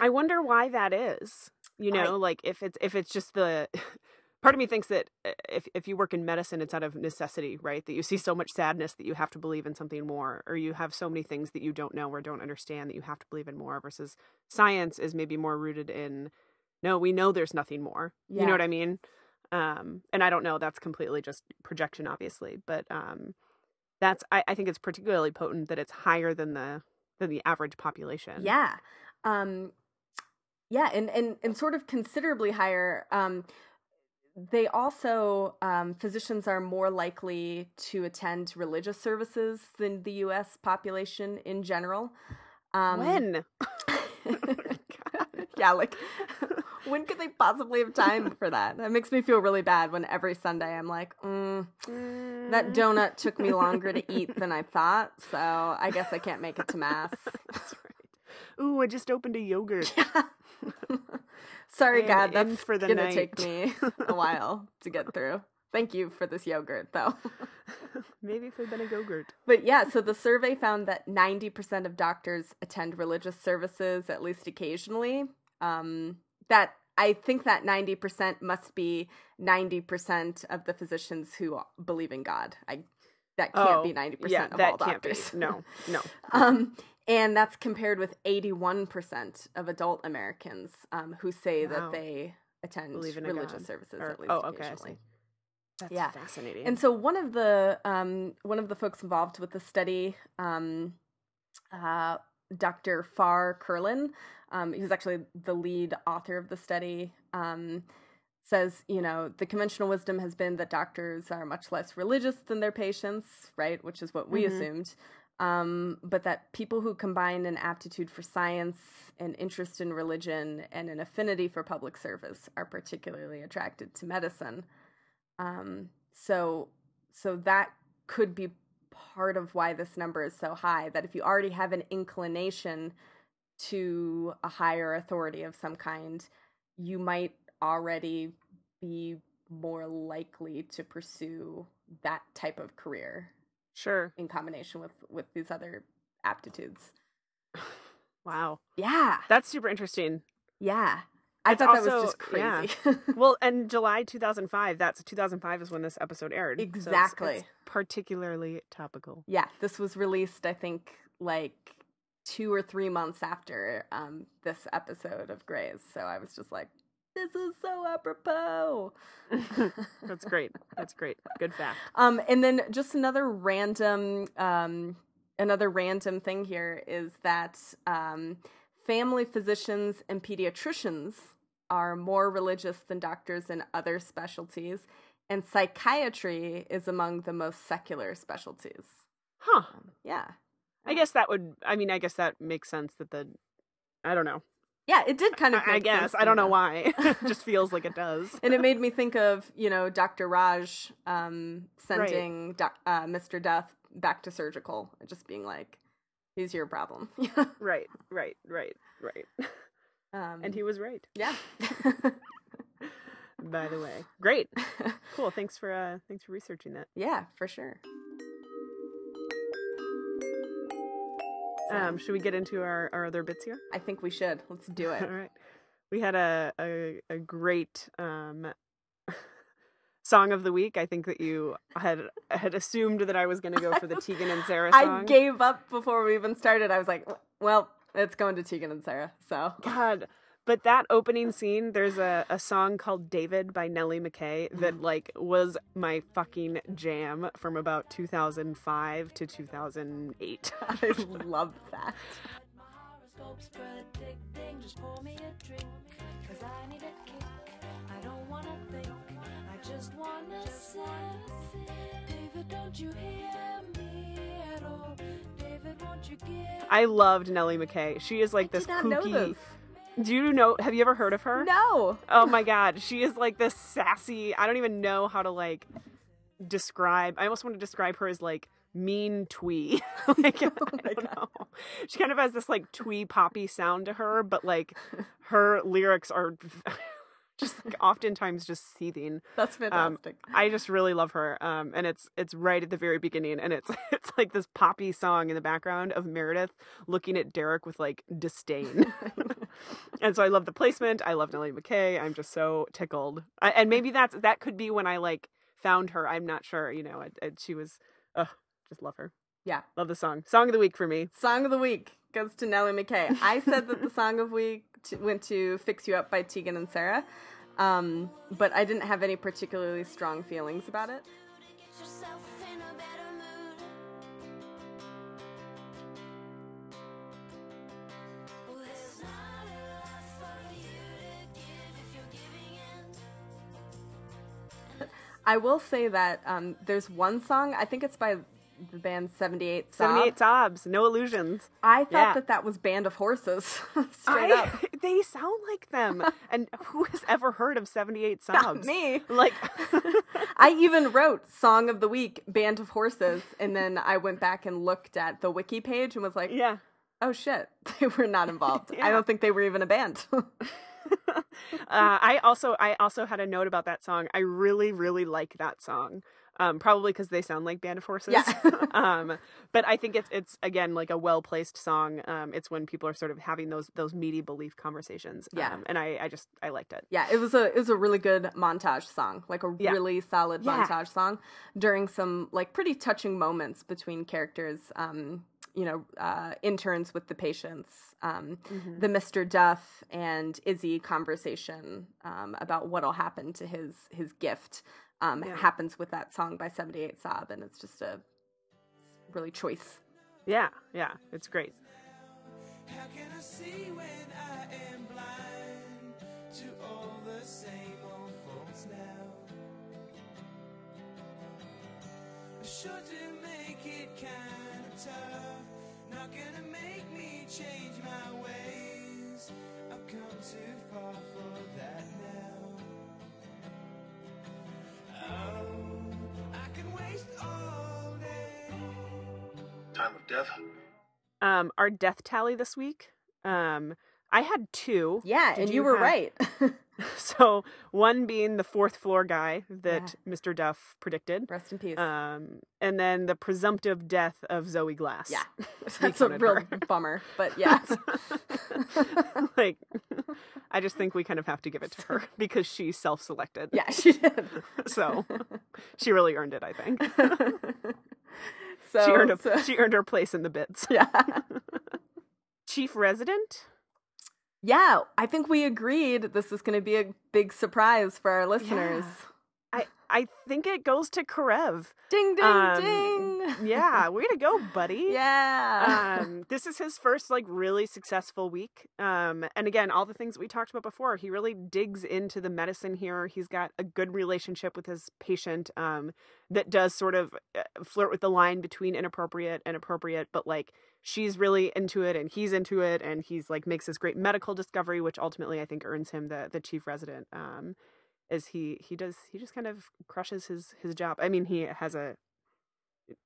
I [laughs] wonder why that is. You I- know, like if it's if it's just the [laughs] part of me thinks that uh, if if you work in medicine, it's out of necessity, right? That you see so much sadness that you have to believe in something more, or you have so many things that you don't know or don't understand that you have to believe in more. Versus science is maybe more rooted in, no, we know there's nothing more. You know what I mean? Um, and I don't know. That's completely just projection, obviously, but um, that's I, I think it's particularly potent that it's higher than the than the average population. Yeah. Um yeah, and and and sort of considerably higher um they also um, physicians are more likely to attend religious services than the U.S. population in general. Um, when? [laughs] [laughs] yeah, like when could they possibly have time for that? That makes me feel really bad when every Sunday I'm like, mm, that donut took me longer to eat [laughs] than I thought, so I guess I can't make it to mass. [laughs] That's right. Ooh, I just opened a yogurt. [laughs] Sorry, I am God, that's for the gonna night. take me a while to get through. Thank you for this yogurt, though. Maybe if I'd been a yogurt. But yeah, so the survey found that 90% of doctors attend religious services at least occasionally. Um, that I think that 90% must be 90% of the physicians who believe in God. I that can't be 90% Oh, yeah, of all can't be. doctors. No, [laughs] no. Um, and that's compared with 81% of adult Americans um, who say Wow. that they attend religious God. services Or- at least oh, okay, occasionally. see. That's Yeah. fascinating. And so one of the um, one of the folks involved with the study, um, uh, Dr. Farr Curlin, um, he was actually the lead author of the study. Um, says, you know, the conventional wisdom has been that doctors are much less religious than their patients, right? Which is what we Mhm. assumed. Um, but that people who combine an aptitude for science, an interest in religion, and an affinity for public service are particularly attracted to medicine. Um, so, so that could be part of why this number is so high. That if you already have an inclination to a higher authority of some kind, you might already be more likely to pursue that type of career Sure. in combination with with these other aptitudes. Wow. Yeah, That's super interesting. yeah. I It's thought that was just yeah. crazy. [laughs] Well, and July 2005, that's 2005 is when this episode aired. So it's- Exactly. it's particularly topical. yeah, this was released. I think like two or three months after um, this episode of Grey's. So I was just like, this is so apropos. [laughs] That's great. [laughs] That's great. Good fact. Um, and then just another random, um, another random thing here is that um, family physicians and pediatricians are more religious than doctors in other specialties, and psychiatry is among the most secular specialties. Huh. Um, yeah, I guess that would, I mean, I guess that makes sense that the, I don't know. yeah, it did kind of. I, I guess. I don't know though. why. [laughs] it just feels like it [laughs] does. And it made me think of you know Dr. Raj um, sending doc, uh, Mr. Death back to surgical, and just being like, "He's your problem." [laughs] right, right, right, right. um, And he was right, yeah. by the way. Great. Cool. Thanks for, uh, thanks for researching that. yeah, for sure. Um, should we get into our, our other bits here? I think we should. Let's do it. [laughs] All right. We had a a, a great um, [laughs] song of the week. I think that you had had assumed that I was going to go for the [laughs] Tegan and Sara song. I gave up before we even started. I was like, well, it's going to Tegan and Sara. So God, but that opening scene, there's a, a song called David by Nellie McKay that mm. like was my fucking jam from about 2005 to 2008. [laughs] I love that. My horoscope's predicting. Just pour me a drink. Cause I need a kick. I don't wanna think. I just wanna say. David, don't you hear me at all? David, won't you give I loved Nellie McKay. She is like this not know kooky. Do you know? Have you ever heard of her? No. Oh my god, she is like this sassy. I don't even know how to like describe. I almost want to describe her as like mean twee. [laughs] like [laughs] I don't know. She kind of has this like twee poppy sound to her, but like her lyrics are [laughs] just like oftentimes just seething. That's fantastic. I just really love her. Um, and it's it's right at the very beginning, and it's it's like this poppy song in the background of Meredith looking at Derek with like disdain. And so I love the placement. I love Nellie McKay. I'm just so tickled. I, and maybe that's that could be when I like found her. I'm not sure. You know, I, I, she was. Ugh, just love her. yeah. Love the song. Song of the week for me. Song of the week goes to Nellie McKay. I said that the [laughs] song of week t- went to "Fix You Up" by Tegan and Sara, um, but I didn't have any particularly strong feelings about it. I will say that um, there's one song. I think it's by the band 78 Saab. 78 Saabs. No illusions. I thought Yeah. that that was Band of Horses. [laughs] Straight I- up. [laughs] they sound like them. [laughs] and who has ever heard of 78 Not Saabs? me. Like, I even wrote Song of the Week, Band of Horses, and then I went back and looked at the wiki page and was like, yeah. oh shit, they were not involved. Yeah. I don't think they were even a band. [laughs] uh, I also I also had a note about that song. I really really like that song. Um, probably because they sound like Band of Horses. Yeah. [laughs] um, but I think it's it's again like a well placed song. Um, it's when people are sort of having those those meaty belief conversations. Yeah. Um, and I I just I liked it. yeah, it was a it was a really good montage song, like a Yeah. really solid Yeah. montage song during some like pretty touching moments between characters. Um, you know, uh, interns with the patients, um, Mm-hmm. the Mr. Duff and Izzie conversation um, about what'll happen to his his gift um, Yeah. happens with that song by 78 Saab, and it's just a really choice. Yeah, yeah, it's great. How can I see when I am blind to all the same old happens now. Sure do make it kinda tough. Not gonna make me change my ways. I've come too far for that now. Oh, I can waste all day. Time of death? Um, our death tally this week. Um, I had two. Yeah, Did and you, you were have- right. [laughs] [laughs] So one being the fourth floor guy that Mr. Duff predicted. Rest in peace. Um, and then the presumptive death of Zoe Glass. yeah, [laughs] [laughs] that's a real her. bummer. But yeah, like, I just think we kind of have to give it to her because she self-selected. yeah, she did. So she really earned it. I think so she earned a, so- she earned her place in the bits. yeah, Chief resident. Yeah. I think we agreed this is going to be a big surprise for our listeners. I I think it goes to Karev. Ding, ding, Um, ding. Yeah, [laughs] way to go, buddy. Yeah. [laughs] um, this is his first like really successful week. Um, and again, all the things that we talked about before, he really digs into the medicine here. He's got a good relationship with his patient um, that does sort of uh, flirt with the line between inappropriate and appropriate, but like she's really into it and he's into it, and he's like makes this great medical discovery, which ultimately I think earns him the the chief resident. Is he he does he just kind of crushes his his job. I mean, he has a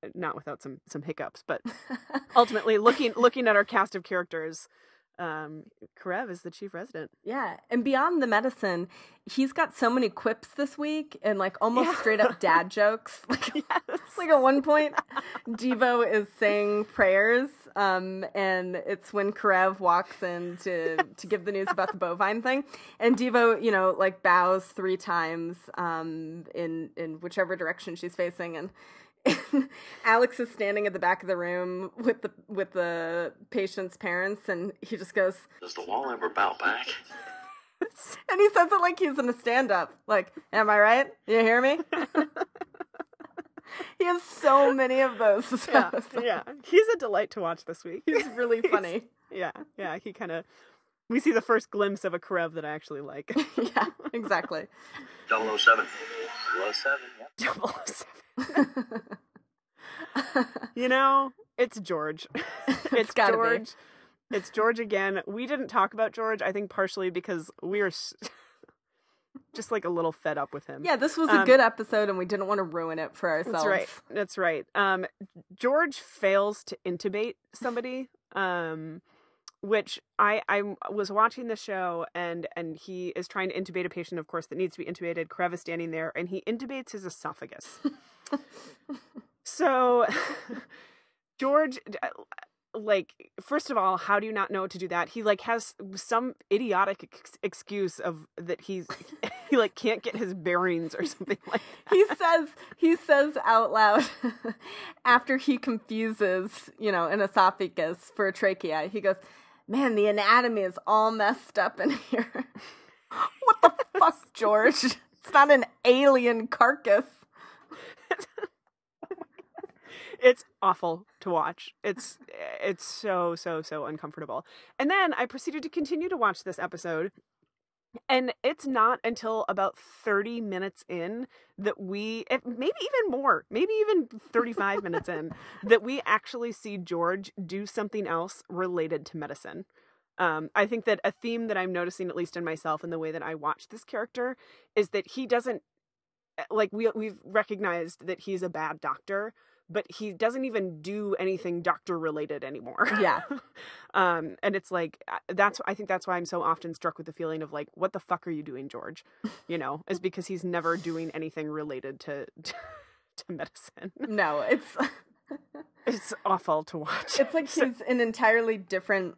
uh, not without some some hiccups, but [laughs] ultimately looking looking at our cast of characters um karev is the chief resident Yeah, and beyond the medicine, he's got so many quips this week and like almost Yeah. straight up dad jokes. [laughs] Like, yes. like at one point, Devo is saying prayers, um, and it's when Karev walks in to to give the news about the bovine thing, and Devo, you know, like bows three times, um, in in whichever direction she's facing, and. [laughs] Alex is standing at the back of the room with the with the patient's parents, and he just goes, Does the wall ever bow back? [laughs] And he says it like he's in a stand up. Like, am I right? You hear me? [laughs] he has so many of those. yeah yeah he's a delight to watch this week He's really funny. yeah yeah he kind of we see the first glimpse of a karev that i actually like yeah, exactly. 007. 007, yep. 007 [laughs] you know it's george [laughs] it's be. george it's george again we didn't talk about george i think partially because we are s- [laughs] just like a little fed up with him Yeah, this was a Um, good episode and we didn't want to ruin it for ourselves. That's right. That's right. Um, George fails to intubate somebody. Um, which I I was watching the show and and he is trying to intubate a patient, of course, that needs to be intubated. Karev is standing there and he intubates his esophagus. [laughs] so, [laughs] George. uh, Like first of all, how do you not know to do that? He like has some idiotic ex- excuse of that he's [laughs] he like can't get his bearings or something like that. He says he says out loud after he confuses, you know, an esophagus for a trachea. He goes, "Man, the anatomy is all messed up in here." what the fuck, George? It's not an alien carcass. It's awful to watch. It's it's so so so uncomfortable. And then I proceeded to continue to watch this episode. And it's not until about 30 minutes in that we, maybe even more, maybe even 35 minutes in, that we actually see George do something else related to medicine. Um, I think that a theme that I'm noticing, at least in myself and the way that I watch this character, is that he doesn't like we we've recognized that he's a bad doctor, but he doesn't even do anything doctor related anymore. Yeah. [laughs] um, and it's like uh, that's I think that's why I'm so often struck with the feeling of like, what the fuck are you doing, George? [laughs] You know, is because he's never doing anything related to [laughs] to, to medicine. No, it's It's awful to watch. it's like he's an entirely different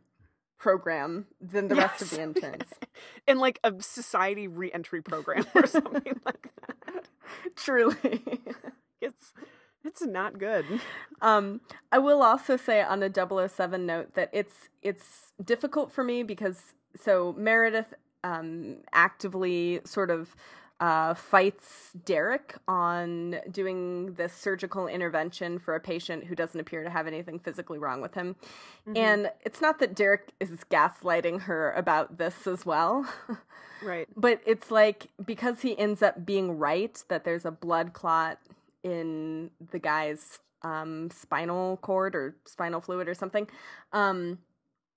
program than the rest of the interns. [laughs] in like a society reentry program or [laughs] something like that. Truly. [laughs] It's it's not good. Um, I will also say on a 007 note that it's it's difficult for me because so Meredith um, actively sort of uh, fights Derek on doing this surgical intervention for a patient who doesn't appear to have anything physically wrong with him. And it's not that Derek is gaslighting her about this as well. [laughs] Right. But it's like because he ends up being right that there's a blood clot in the guy's um, spinal cord or spinal fluid or something. Um,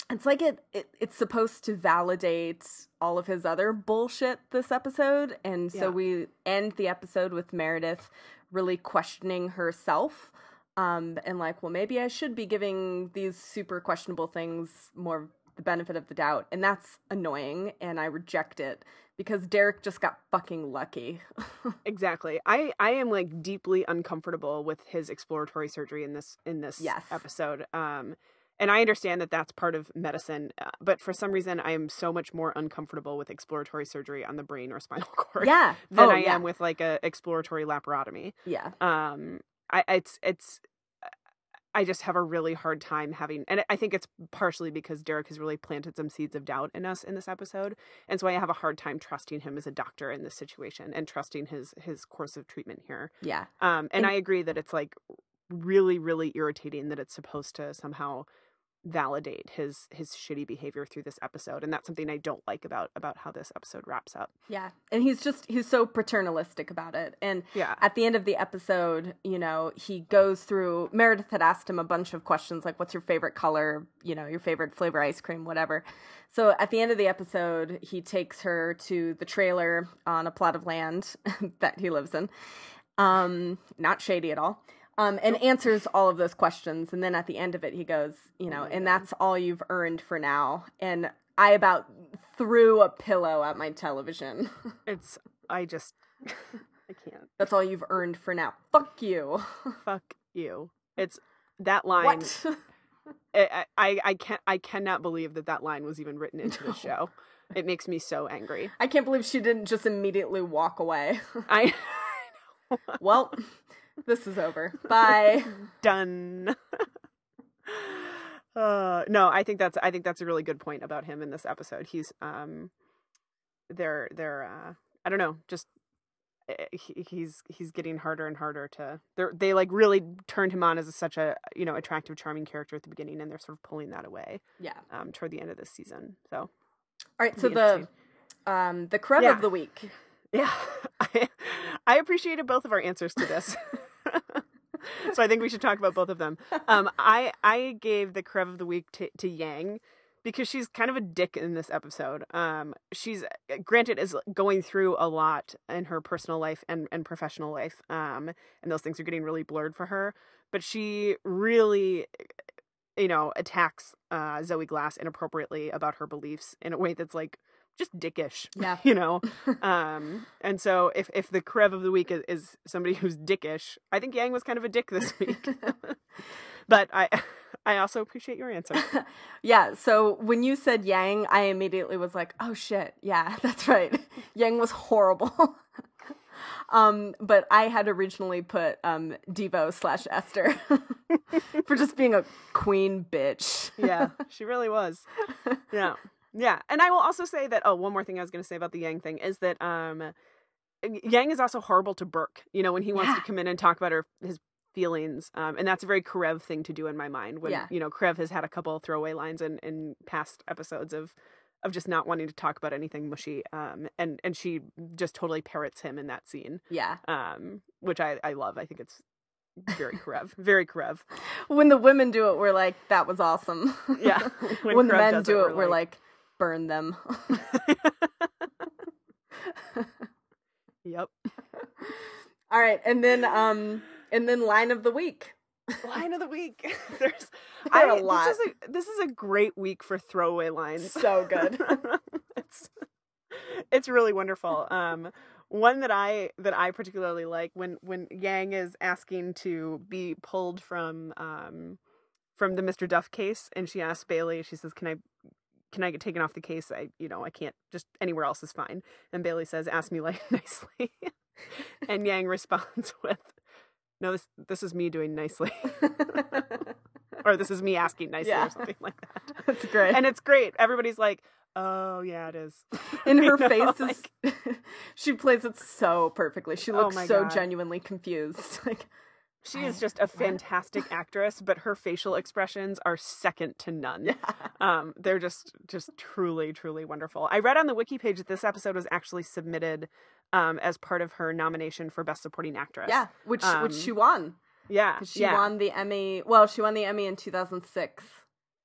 it's like it, it it's supposed to validate all of his other bullshit this episode, and so Yeah. we end the episode with Meredith really questioning herself. Um, and like, well, maybe I should be giving these super questionable things more the benefit of the doubt, and that's annoying, and I reject it because Derek just got fucking lucky. [laughs] Exactly. I I am like deeply uncomfortable with his exploratory surgery in this in this Yes. episode. Um and I understand that that's part of medicine, uh, but for some reason I am so much more uncomfortable with exploratory surgery on the brain or [laughs] spinal cord yeah, than oh, I yeah. am with like a exploratory laparotomy. yeah, um i it's it's i just have a really hard time having and i think it's partially because derek has really planted some seeds of doubt in us in this episode and so i have a hard time trusting him as a doctor in this situation and trusting his his course of treatment here yeah. um and, And- i agree that it's like really really irritating that it's supposed to somehow validate his his shitty behavior through this episode and that's something i don't like about about how this episode wraps up Yeah. And he's just he's so paternalistic about it. And yeah at the end of the episode, you know, he goes through Meredith had asked him a bunch of questions like what's your favorite color, you know, your favorite flavor ice cream, whatever. So at the end of the episode, he takes her to the trailer on a plot of land [laughs] that he lives in. Um not shady at all. Um, and answers all of those questions. And then at the end of it, he goes, you know, and that's all you've earned for now. And I about threw a pillow at my television. [laughs] it's i just [laughs] i can't That's all you've earned for now. Fuck you. [laughs] fuck you it's that line What? I, I i can't i cannot believe that that line was even written into the show it makes me so angry I can't believe she didn't just immediately walk away. i well, this is over. Bye. [laughs] done [laughs] uh no i think that's i think that's a really good point about him in this episode he's um they're they're uh i don't know just eh, he, he's he's getting harder and harder to they're they like really turned him on as a, such a you know attractive charming character at the beginning and they're sort of pulling that away Yeah. um toward the end of this season so All right. So the um the crud Yeah. of the week. [laughs] Yeah, I, appreciated both of our answers to this. [laughs] so I think we should talk about both of them. Um, I I gave the Crev of the week to, to Yang because she's kind of a dick in this episode. Um, she's granted is going through a lot in her personal life and, and professional life. Um, and those things are getting really blurred for her. But she really, you know, attacks uh, Zoe Glass inappropriately about her beliefs in a way that's like just dickish. Yeah. [laughs] you know. [laughs] Um, and so if if the Krev of the week is, is somebody who's dickish, I think Yang was kind of a dick this [laughs] week. but I I also appreciate your answer. yeah. So when you said Yang, I immediately was like, oh shit. Yeah, that's right. Yang was horrible. um, but I had originally put um Devo slash Esther for just being a queen bitch. yeah, she really was. Yeah. Yeah. And I will also say that oh, one more thing I was going to say about the Yang thing is that um Yang is also horrible to Burke. You know, when he wants Yeah. to come in and talk about her his feelings, um, and that's a very Karev thing to do in my mind. When Yeah. you know Karev has had a couple of throwaway lines in in past episodes of of just not wanting to talk about anything mushy, um, and and she just totally parrots him in that scene, Yeah. um, which I I love. I think it's very Karev, [laughs] very Karev. When the women do it, we're like, that was awesome. Yeah, [laughs] When, the men do it, we're like, burn them. yep. [laughs] All right, and then um, and then line of the week. line of the week. [laughs] [laughs] There's There I- a lot. This is a, this is a great week for throwaway lines. So good. it's it's really wonderful. Um, one that I that I particularly like when when Yang is asking to be pulled from um from the Mr. Duff case, and she asks Bailey. She says, "Can I?" Can I get taken off the case? I, you know, I can't. Just anywhere else is fine. And Bailey says, "Ask me like [laughs] nicely." and Yang responds [laughs] with, "No, this this is me doing nicely." [laughs] or this is me asking nicely Yeah. or something like that. That's great. And it's great. Everybody's like, oh yeah, it is. In her know, face like- is she plays it so perfectly. She Oh looks my so God. genuinely confused. Like She is just a fantastic actress, but her facial expressions are second to none. Um, they're just just truly, truly wonderful. I read on the wiki page that this episode was actually submitted um, as part of her nomination for Best Supporting Actress. Yeah, which Um, which she won. Yeah, She yeah, won the Emmy. Well, she won the Emmy in 2006.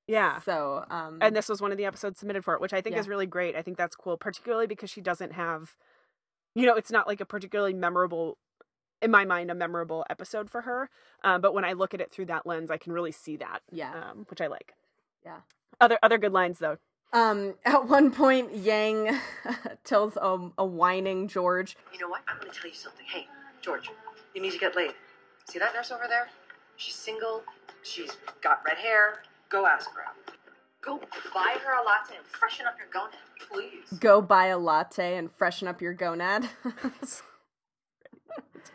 yeah. So, um, And this was one of the episodes submitted for it, which I think Yeah. is really great. I think that's cool, particularly because she doesn't have, you know, it's not like a particularly memorable, in my mind, a memorable episode for her. Um, but when I look at it through that lens, I can really see that. Yeah. um, which I like. Yeah. Other other good lines though. um, [laughs] at one point, Yang [laughs] tells a, a whining George, You know what? I'm going to tell you something. Hey, George, you need to get laid. See that nurse over there? She's single. She's got red hair. Go ask her out. Go buy her a latte and freshen up your gonad, please. "Go buy a latte and freshen up your gonad." [laughs]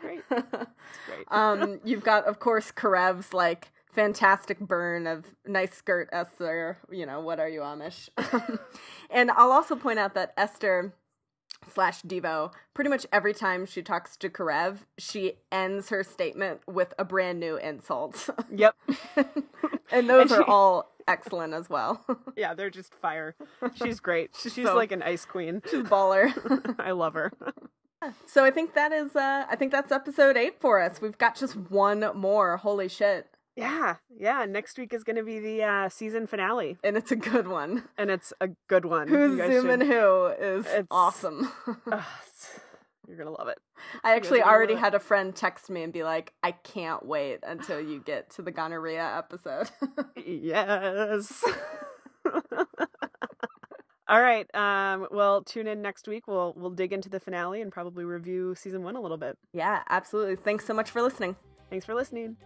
Great. [laughs] It's great. um, [laughs] you've got, of course, Karev's like fantastic burn of nice skirt, Esther. You know, what are you Amish? [laughs] and I'll also point out that Esther slash Devo, pretty much every time she talks to Karev, she ends her statement with a brand new insult, Yep. and those And are all excellent as well. Yeah, they're just fire. She's great. She's, so- like an ice queen. She's baller. I love her. So I think that is, uh, I think that's episode eight for us. We've got just one more. Holy shit! Yeah, yeah. Next week is going to be the uh, season finale, And it's a good one. and it's a good one. Who's zooming should- who is It's- awesome. [laughs] You're gonna love it. I actually already had a friend text me and be like, I can't wait until you get to the gonorrhea episode. [laughs] Yes. [laughs] All right. Um, well, tune in next week. We'll we'll dig into the finale and probably review season one a little bit. yeah, absolutely. Thanks so much for listening. Thanks for listening.